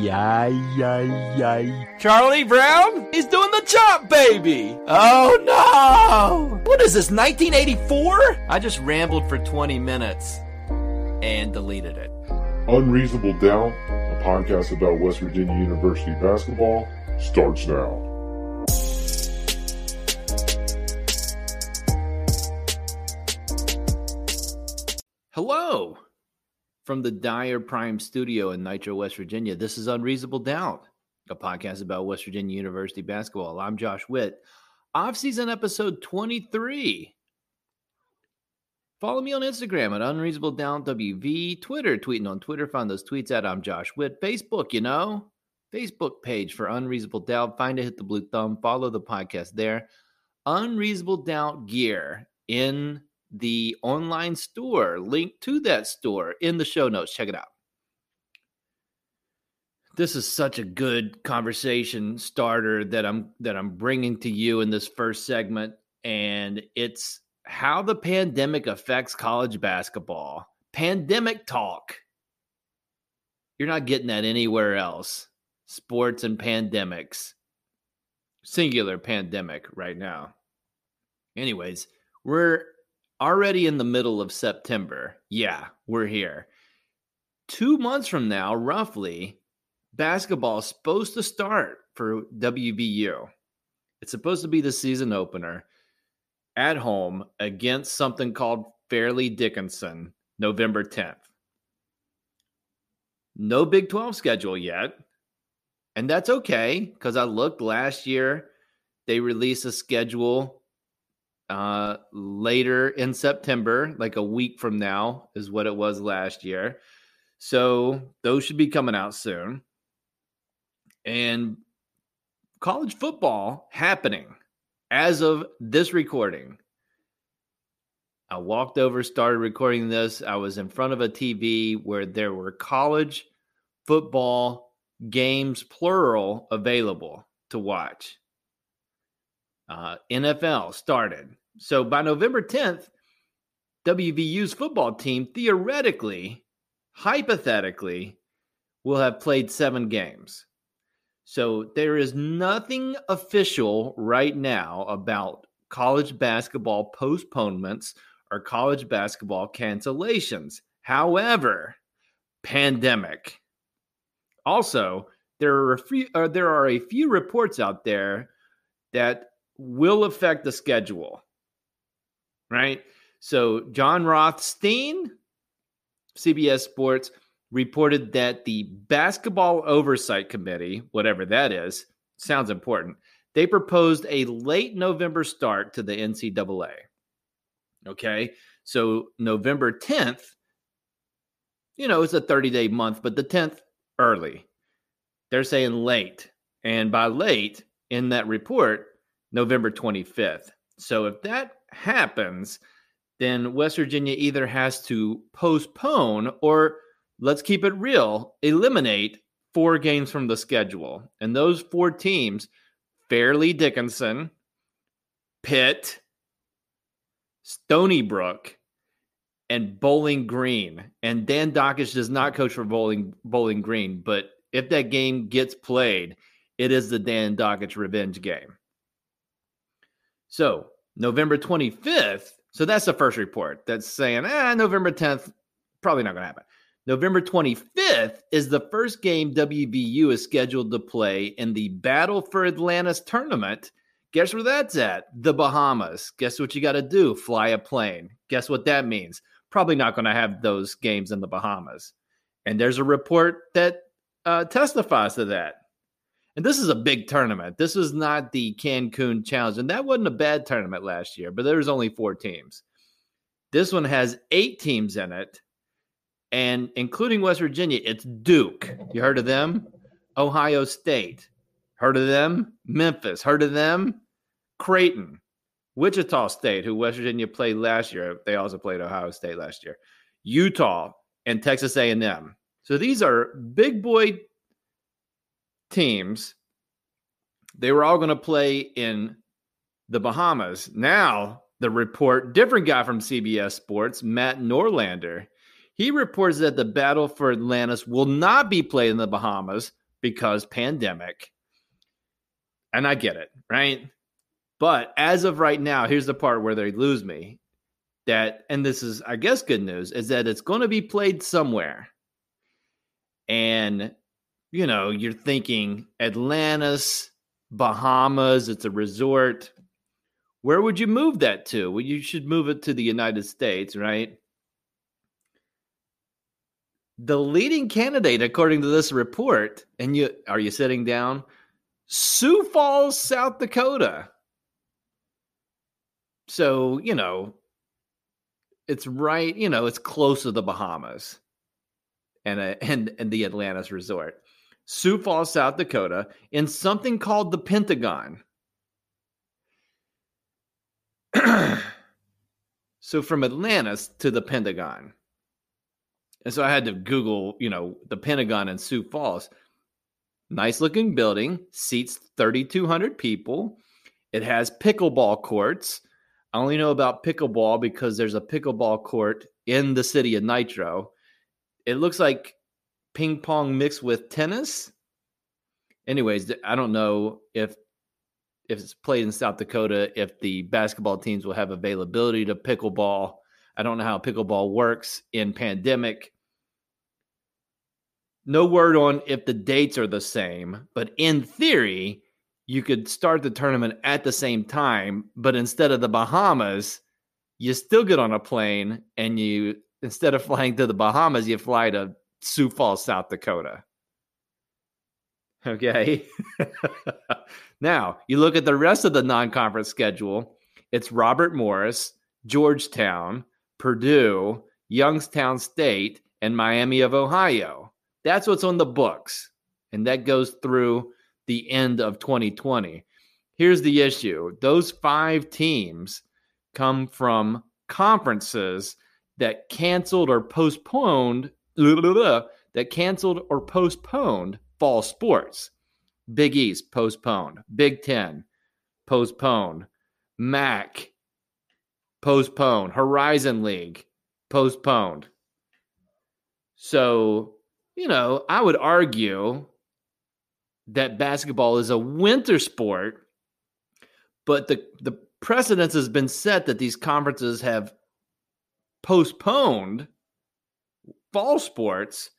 Yay, yay, yay. Charlie Brown? He's doing the chop, baby! Oh no! What is this, 1984? I just rambled for 20 minutes and deleted it. Unreasonable Doubt, a podcast about West Virginia University basketball, starts now. Hello from the Dyer Prime Studio in Nitro, West Virginia. This is Unreasonable Doubt, a podcast about West Virginia University basketball. I'm Josh Witt. Off-season episode 23. Follow me on Instagram at Unreasonable Doubt WV, Twitter, tweeting on Twitter. Find those tweets at I'm Josh Witt. Facebook, you know, Facebook page for Unreasonable Doubt. Find it, hit the blue thumb, follow the podcast there. Unreasonable Doubt gear in the online store. Link to that store in the show notes. Check it out. This is such a good conversation starter that I'm that I'm bringing to you in this first segment and it's how the pandemic affects college basketball. Pandemic talk. You're not getting that anywhere else. Sports and pandemics. Singular pandemic right now. Anyways, we're already in the middle of September. Yeah, we're here. Two months from now, roughly, basketball is supposed to start for WVU. It's supposed to be the season opener at home against something called Fairleigh Dickinson, November 10th. No Big 12 schedule yet. And that's okay because I looked last year, they released a schedule uh, later in September, like a week from now, is what it was last year. So those should be coming out soon. And college football happening as of this recording. I walked over, started recording this. I was in front of a TV where there were college football games, plural, available to watch. Uh, NFL started. So by November 10th, WVU's football team theoretically, hypothetically, will have played seven games. So there is nothing official right now about college basketball postponements or college basketball cancellations. However, pandemic. Also, there are a few, uh, there are a few reports out there that will affect the schedule right? So Jon Rothstein, CBS Sports, reported that the Basketball Oversight Committee, whatever that is, sounds important. They proposed a late November start to the NCAA. Okay. So November 10th, you know, it's a 30 day month, but the 10th early. They're saying late. And by late in that report, November 25th. So if that happens, then West Virginia either has to postpone or let's keep it real, eliminate four games from the schedule. And those four teams, Fairleigh Dickinson, Pitt, Stony Brook, and Bowling Green. And Dan Dakich does not coach for Bowling Bowling Green, but if that game gets played, it is the Dan Dakich revenge game. So November 25th So that's the first report that's saying, eh, November 10th, probably not going to happen. November 25th is the first game WVU is scheduled to play in the Battle for Atlantis tournament. Guess where that's at? The Bahamas. Guess what you got to do? Fly a plane. Guess what that means? Probably not going to have those games in the Bahamas. And there's a report that uh, testifies to that. And this is a big tournament. This is not the Cancun Challenge. And that wasn't a bad tournament last year, but there was only four teams. This one has eight teams in it and including West Virginia, it's Duke. You heard of them? Ohio State. Heard of them? Memphis. Heard of them? Creighton. Wichita State, who West Virginia played last year. They also played Ohio State last year. Utah and Texas A&M. So these are big boy teams. They were all going to play in the Bahamas. Now, the report, different guy from CBS Sports, Matt Norlander, he reports that the battle for Atlantis will not be played in the Bahamas because pandemic. And I get it, right? But as of right now, here's the part where they lose me. That, and this is, I guess, good news, is that it's going to be played somewhere. And, you know, you're thinking Atlantis, Bahamas, it's a resort. Where would you move that to? Well, you should move it to the United States, right? the leading candidate, according to this report, and you are you sitting down? Sioux Falls, South Dakota. So, you know, it's right, you know, it's close to the Bahamas and uh, and and the Atlantis resort. Sioux Falls, South Dakota, in something called the Pentagon. so from Atlantis to the Pentagon. And so I had to Google, you know, the Pentagon in Sioux Falls. Nice looking building, seats 3,200 people. It has pickleball courts. I only know about pickleball because there's a pickleball court in the city of Nitro. It looks like ping pong mixed with tennis. Anyways, I don't know if if it's played in South Dakota, if the basketball teams will have availability to pickleball. I don't know how pickleball works in pandemic. No word on if the dates are the same, but in theory, you could start the tournament at the same time, but instead of the Bahamas, you still get on a plane and you instead of flying to the Bahamas, you fly to Sioux Falls, South Dakota. Okay. now, you look at the rest of the non conference schedule, it's Robert Morris, Georgetown, Purdue, Youngstown State, and Miami of Ohio. That's what's on the books. And that goes through the end of 2020. Here's the issue those five teams come from conferences that canceled or postponed that canceled or postponed fall sports. Big East postponed, Big 10 postponed, MAC postponed. Horizon League postponed. So, you know, I would argue that basketball is a winter sport, but the the precedence has been set that these conferences have postponed fall sports.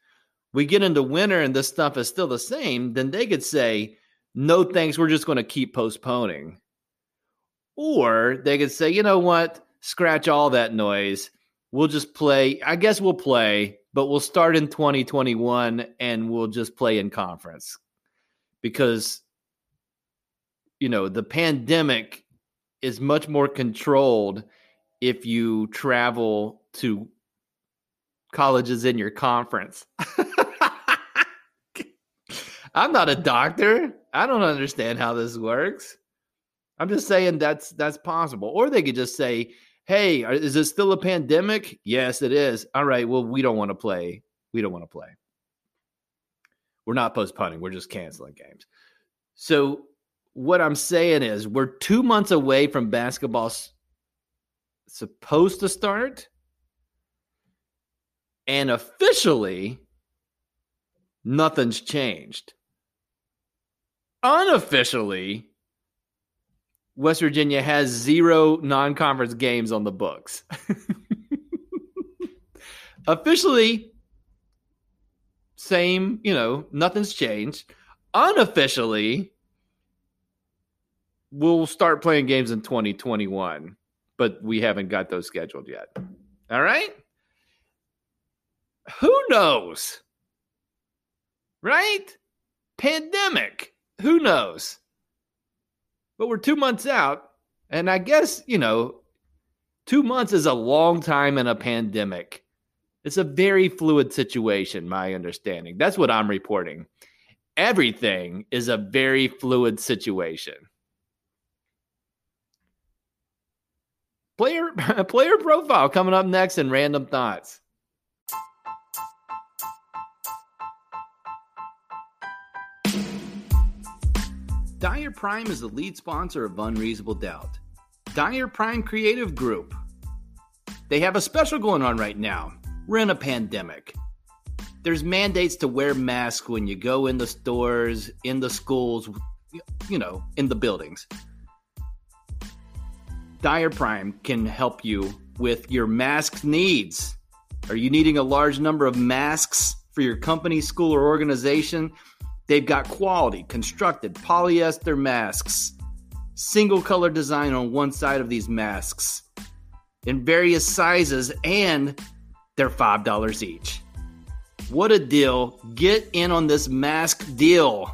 We get into winter and this stuff is still the same, then they could say, no thanks, we're just going to keep postponing. Or they could say, you know what? scratch all that noise. We'll just play. I guess we'll play, but we'll start in 2021 and we'll just play in conference because, you know, the pandemic is much more controlled if you travel to colleges in your conference. I'm not a doctor. I don't understand how this works. I'm just saying that's that's possible. Or they could just say, hey, is it still a pandemic? Yes, it is. All right. Well, we don't want to play. We don't want to play. We're not postponing. We're just canceling games. So, what I'm saying is, we're two months away from basketball supposed to start. And officially, nothing's changed. Unofficially, West Virginia has zero non conference games on the books. Officially, same, you know, nothing's changed. Unofficially, we'll start playing games in 2021, but we haven't got those scheduled yet. All right? Who knows? Right? Pandemic. Who knows? But we're two months out. And I guess, you know, two months is a long time in a pandemic. It's a very fluid situation, my understanding. That's what I'm reporting. Everything is a very fluid situation. Player player profile coming up next in random thoughts. Dyer Prime is the lead sponsor of Unreasonable Doubt. Dyer Prime Creative Group. They have a special going on right now. We're in a pandemic. There's mandates to wear masks when you go in the stores, in the schools, you know, in the buildings. Dyer Prime can help you with your mask needs. Are you needing a large number of masks for your company, school, or organization? They've got quality, constructed polyester masks, single color design on one side of these masks in various sizes, and they're $5 each. What a deal! Get in on this mask deal.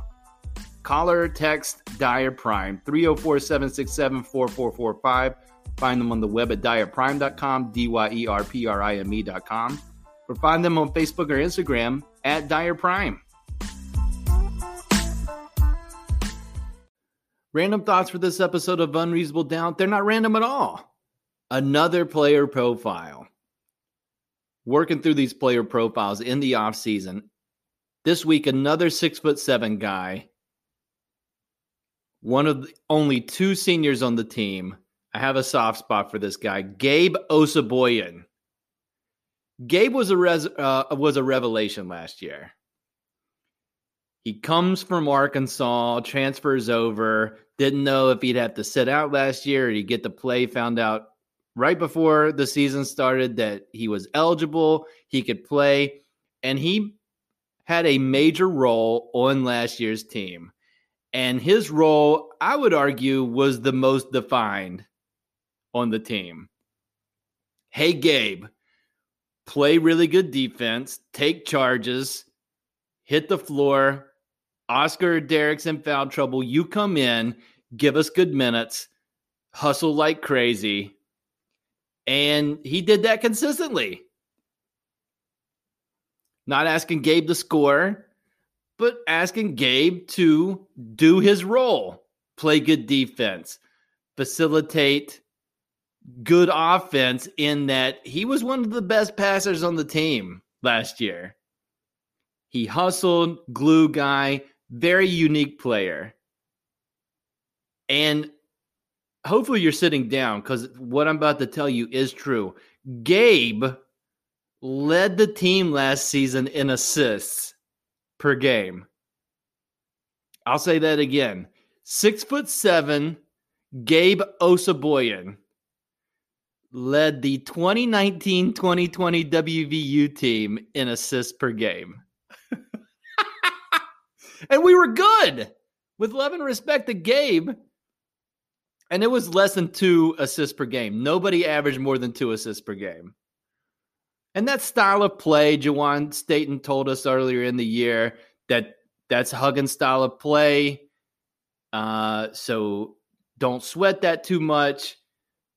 Call or text Dyer Prime 304 767 4445. Find them on the web at dyerprime.com, D Y E R P R I M E.com, or find them on Facebook or Instagram at Dyer Prime. Random thoughts for this episode of Unreasonable Doubt. They're not random at all. Another player profile. Working through these player profiles in the offseason. This week, another six foot seven guy. One of the only two seniors on the team. I have a soft spot for this guy, Gabe Osabuohien. Gabe was a res, uh, was a revelation last year. He comes from Arkansas, transfers over, didn't know if he'd have to sit out last year or he'd get to play. Found out right before the season started that he was eligible, he could play, and he had a major role on last year's team. And his role, I would argue, was the most defined on the team. Hey, Gabe, play really good defense, take charges, hit the floor, Oscar Derek's in foul trouble. You come in, give us good minutes, hustle like crazy. And he did that consistently. Not asking Gabe to score, but asking Gabe to do his role, play good defense, facilitate good offense, in that he was one of the best passers on the team last year. He hustled, glue guy, very unique player. And hopefully you're sitting down because what I'm about to tell you is true. Gabe led the team last season in assists per game. I'll say that again. Six foot seven, Gabe Osabuohien led the 2019 2020 WVU team in assists per game and we were good with love and respect to Gabe. And it was less than two assists per game. Nobody averaged more than two assists per game. And that style of play, Juwan Staten told us earlier in the year that that's Huggins' style of play. Uh, so don't sweat that too much.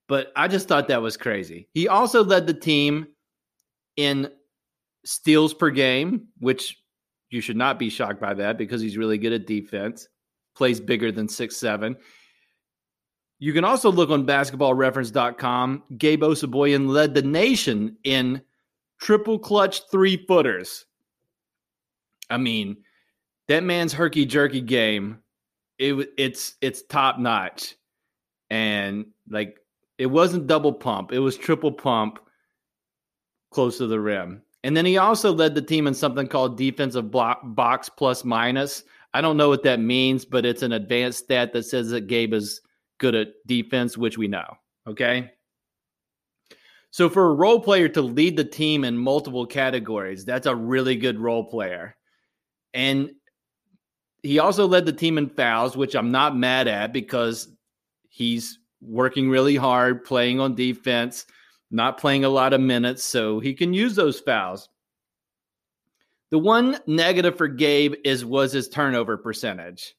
But I just thought that was crazy. He also led the team in steals per game, which you should not be shocked by that because he's really good at defense, plays bigger than six seven. You can also look on basketballreference.com. Gabe Osabuohien led the nation in triple clutch three footers. I mean, that man's herky jerky game, it it's it's top notch. And like it wasn't double pump, it was triple pump close to the rim. And then he also led the team in something called defensive block, box plus minus. I don't know what that means, but it's an advanced stat that says that Gabe is good at defense, which we know. Okay. So for a role player to lead the team in multiple categories, that's a really good role player. And he also led the team in fouls, which I'm not mad at because he's working really hard, playing on defense, not playing a lot of minutes, so he can use those fouls. The one negative for Gabe is was his turnover percentage.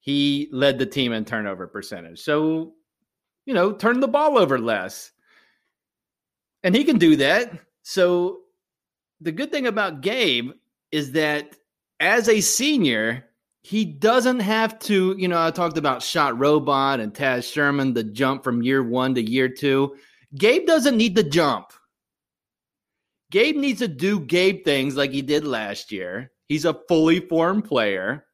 He led the team in turnover percentage. So, you know, turn the ball over less. And he can do that. So the good thing about Gabe is that as a senior, he doesn't have to, you know, I talked about Shot Robot and Taz Sherman, the jump from year one to year two. Gabe doesn't need to jump. Gabe needs to do Gabe things like he did last year. He's a fully formed player.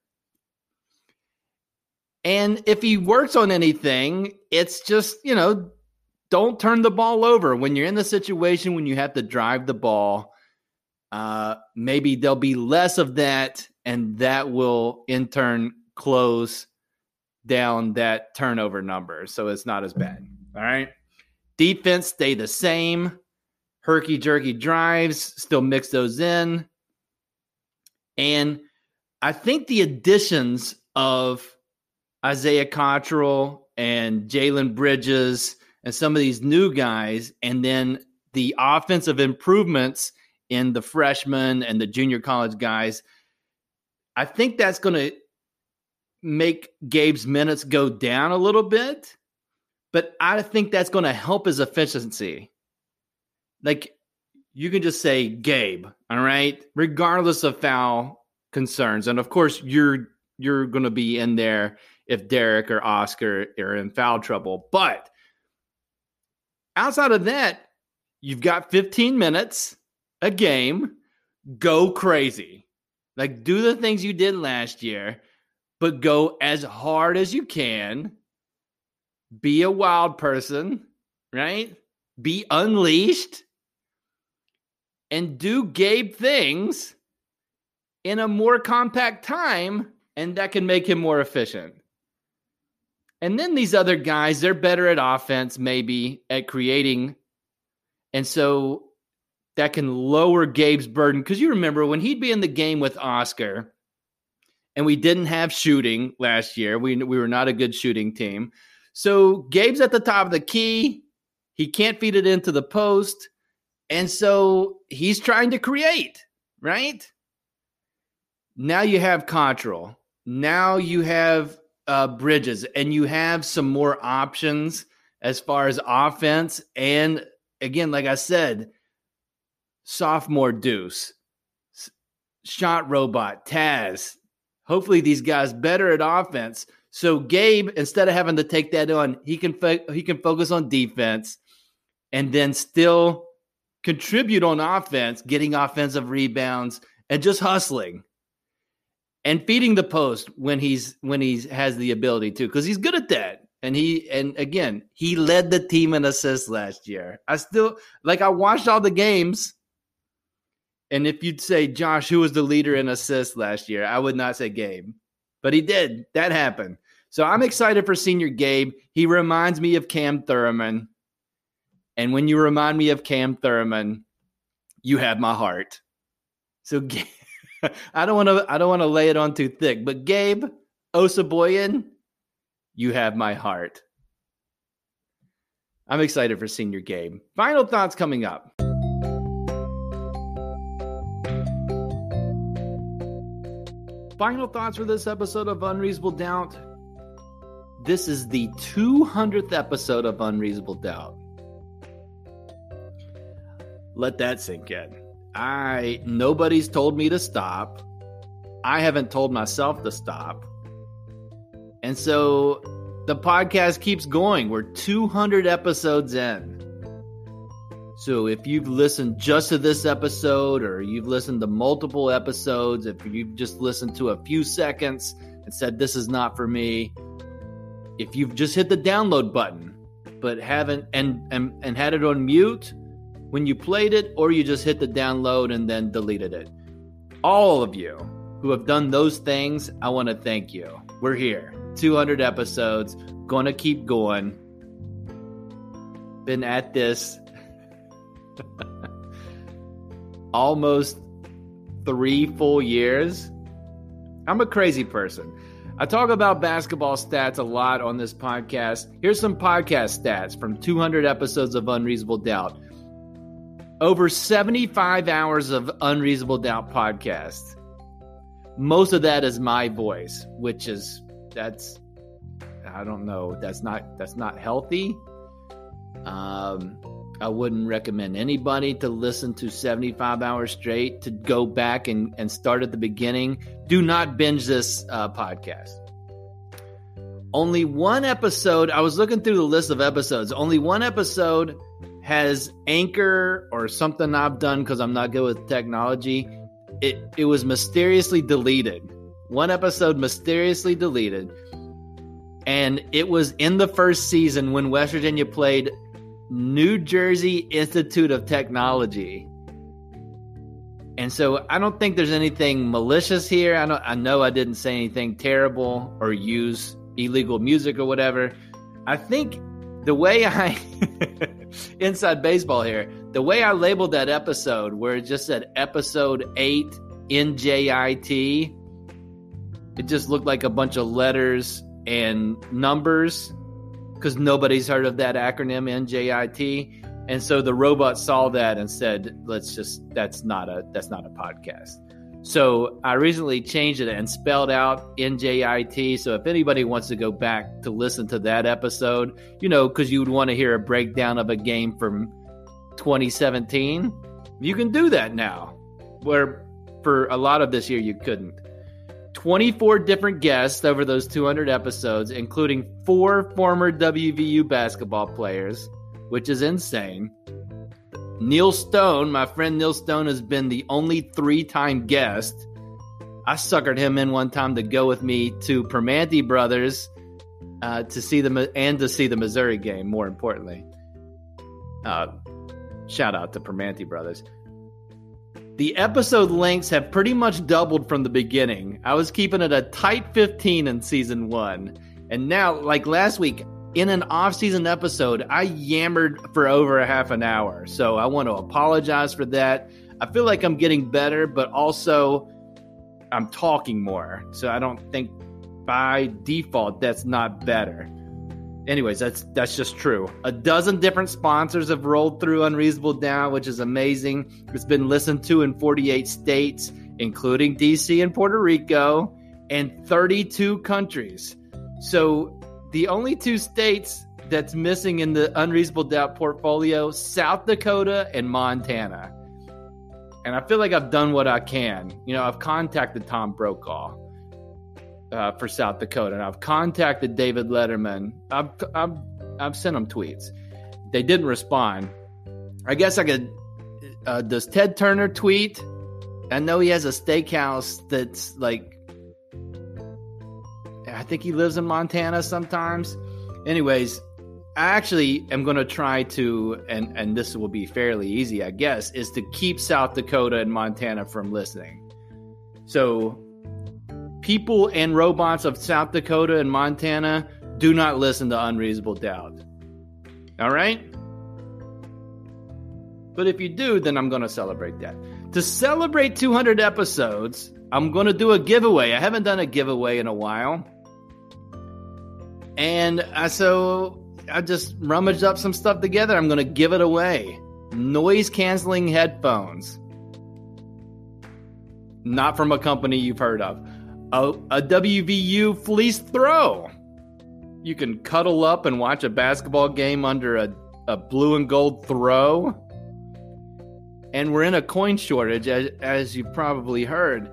And if he works on anything, it's just, you know, don't turn the ball over when you're in the situation when you have to drive the ball. Uh, maybe there'll be less of that, and that will in turn close down that turnover number. So it's not as bad. All right. Defense stay the same. Herky jerky drives, still mix those in. And I think the additions of Isaiah Cottrell and Jalen Bridges and some of these new guys, and then the offensive improvements in the freshmen and the junior college guys, I think that's going to make Gabe's minutes go down a little bit, but I think that's going to help his efficiency. Like you can just say Gabe, all right, regardless of foul concerns, and of course you're you're going to be in there if Derek or Oscar are in foul trouble, but outside of that, you've got 15 minutes a game. Go crazy. Like, do the things you did last year, but go as hard as you can. Be a wild person, right? Be unleashed and do Gabe things in a more compact time, and that can make him more efficient. And then these other guys, they're better at offense, maybe at creating. And so that can lower Gabe's burden. Because you remember when he'd be in the game with Oscar and we didn't have shooting last year, we, we were not a good shooting team. So Gabe's at the top of the key. He can't feed it into the post. And so he's trying to create, right? Now you have Cottrell. Now you have uh, Bridges, and you have some more options as far as offense. And again, like I said, sophomore Deuce, shot robot, Taz. Hopefully, these guys better at offense. So Gabe, instead of having to take that on, he can fo- he can focus on defense, and then still contribute on offense, getting offensive rebounds and just hustling and feeding the post when he's when he has the ability to because he's good at that. And he and again he led the team in assists last year. I still like i watched all the games. And if you'd say josh who was the leader in assists last year? I would not say gabe but he did that happened so i'm excited for senior gabe he reminds me of Cam Thoroughman and when you remind me of Cam Thoroughman you have my heart so I don't want to. I don't want to lay it on too thick. But Gabe Osabuohien, you have my heart. I'm excited for senior Gabe. Final thoughts coming up. Final thoughts for this episode of Unreasonable Doubt. This is the 200th episode of Unreasonable Doubt. Let that sink in. I nobody's told me to stop. I haven't told myself to stop. And so the podcast keeps going. We're 200 episodes in. So if you've listened just to this episode or you've listened to multiple episodes, if you've just listened to a few seconds and said this is not for me, if you've just hit the download button but haven't and and, and had it on mute, when you played it or you just hit the download and then deleted it. All of you who have done those things, I want to thank you. We're here, 200 episodes. gonna keep going. Been at this almost three full years. I'm a crazy person. I talk about basketball stats a lot on this podcast. Here's some podcast stats from 200 episodes of Unreasonable Doubt. Over 75 hours of Unreasonable Doubt podcast. Most of that is my voice, which is that's I don't know, that's not that's not healthy. Um I wouldn't recommend anybody to listen to 75 hours straight to go back and, and start at the beginning. Do not binge this uh, podcast. Only one episode, I was looking through the list of episodes, only one episode has Anchor or something I've done because I'm not good with technology. It, it was mysteriously deleted. One episode mysteriously deleted. And it was in the first season when West Virginia played New Jersey Institute of Technology. And so I don't think there's anything malicious here. I don't I know I didn't say anything terrible or use illegal music or whatever. I think the way I inside baseball here, the way I labeled that episode where it just said episode 8 NJIT, it just looked like a bunch of letters and numbers because nobody's heard of that acronym NJIT. And so the robot saw that and said, "Let's just that's not a that's not a podcast." So I recently changed it and spelled out NJIT. So if anybody wants to go back to listen to that episode, you know, because you would want to hear a breakdown of a game from 2017, you can do that now. Where for a lot of this year you couldn't. 24 different guests over those 200 episodes, including four former WVU basketball players, which is insane. Neil Stone, my friend Neil Stone, has been the only three time guest. I suckered him in one time to go with me to Primanti Brothers uh, to see the and to see the Missouri game. More importantly, uh, shout out to Primanti Brothers. The episode lengths have pretty much doubled from the beginning. I was keeping it a tight 15 in season one. And now, like last week, in an off-season episode, I yammered for over a half an hour. So I want to apologize for that. I feel like I'm getting better, but also I'm talking more. So I don't think by default that's not better anyways, that's that's just true. A dozen different sponsors have rolled through Unreasonable Doubt, which is amazing. It's been listened to in 48 states, including DC and Puerto Rico, and 32 countries. So the only two states that's missing in the Unreasonable Doubt portfolio, South Dakota and Montana. And I feel like I've done what I can. You know, I've contacted Tom Brokaw uh, for South Dakota, and I've contacted David Letterman. I've, I've I've sent him tweets. They didn't respond. I guess I could. Uh, does Ted Turner tweet? I know he has a steakhouse that's like. I think he lives in Montana sometimes. Anyways, I actually am going to try to, and and this will be fairly easy, I guess, is to keep South Dakota and Montana from listening. So people and robots of South Dakota and Montana do not listen to Unreasonable Doubt. All right? But if you do, then I'm going to celebrate that. To celebrate 200 episodes, I'm going to do a giveaway. I haven't done a giveaway in a while. And so I just rummaged up some stuff together. I'm going to give it away. Noise canceling headphones. Not from a company you've heard of a, a WVU fleece throw. You can cuddle up and watch a basketball game under a, a blue and gold throw. And we're in a coin shortage, as, as you've probably heard.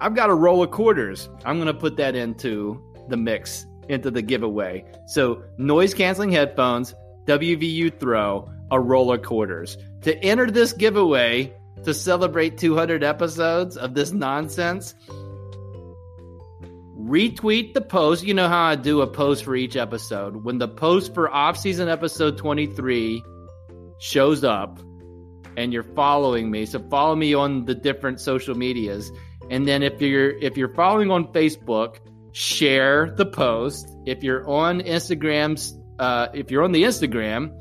I've got a roll of quarters. I'm going to put that into the mix, into the giveaway. So, noise canceling headphones, WVU throw, a roll of quarters. To enter this giveaway to celebrate 200 episodes of this nonsense, retweet the post. You know how I do a post for each episode. When the post for off season episode 23 shows up and you're following me, so follow me on the different social medias. And then if you're if you're following on Facebook, share the post. If you're on Instagram's, uh, if you're on the Instagram,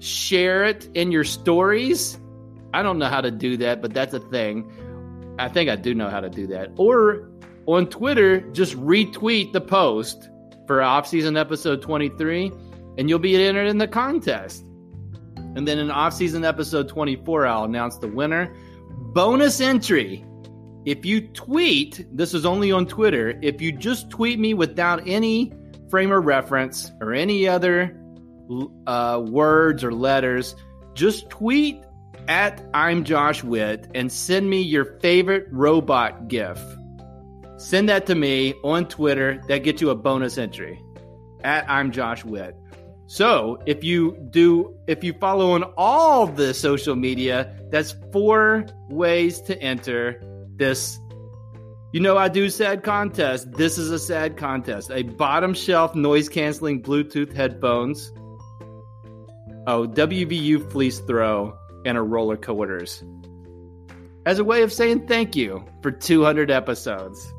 share it in your stories. I don't know how to do that, but that's a thing. I think I do know how to do that. Or on Twitter, just retweet the post for off-season episode 23 and you'll be entered in the contest. And then in off-season episode 24, I'll announce the winner. Bonus entry. If you tweet, this is only on Twitter, if you just tweet me without any frame of reference or any other uh, words or letters, just tweet at I'm Josh Witt and send me your favorite robot GIF. Send that to me on Twitter. That gets you a bonus entry at I'm Josh Witt. So if you do, if you follow on all the social media, that's four ways to enter this. You know, I do sad contest. This is a sad contest. A bottom shelf noise canceling Bluetooth headphones. Oh, WVU fleece throw and a roller coaters. As a way of saying thank you for 200 episodes.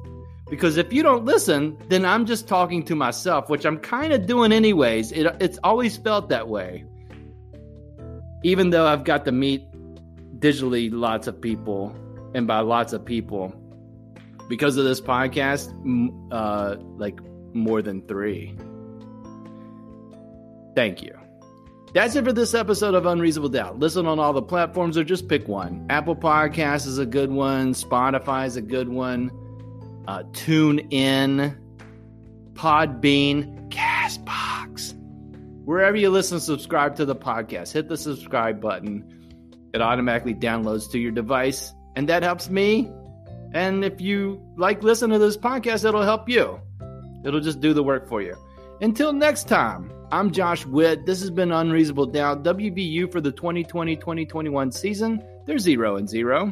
Because if you don't listen, then I'm just talking to myself, which I'm kind of doing anyways. It, it's always felt that way. Even though I've got to meet digitally lots of people, and by lots of people, because of this podcast, uh, like more than three. Thank you. That's it for this episode of Unreasonable Doubt. Listen on all the platforms or just pick one. Apple Podcasts is a good one. Spotify is a good one uh, Tune In, Podbean, Castbox. Wherever you listen, subscribe to the podcast. Hit the subscribe button. It automatically downloads to your device, and that helps me. And if you like listen to this podcast, it'll help you. It'll just do the work for you. Until next time, I'm Josh Witt. This has been Unreasonable Doubt. WVU for the 2020 2021 season. They're zero and zero.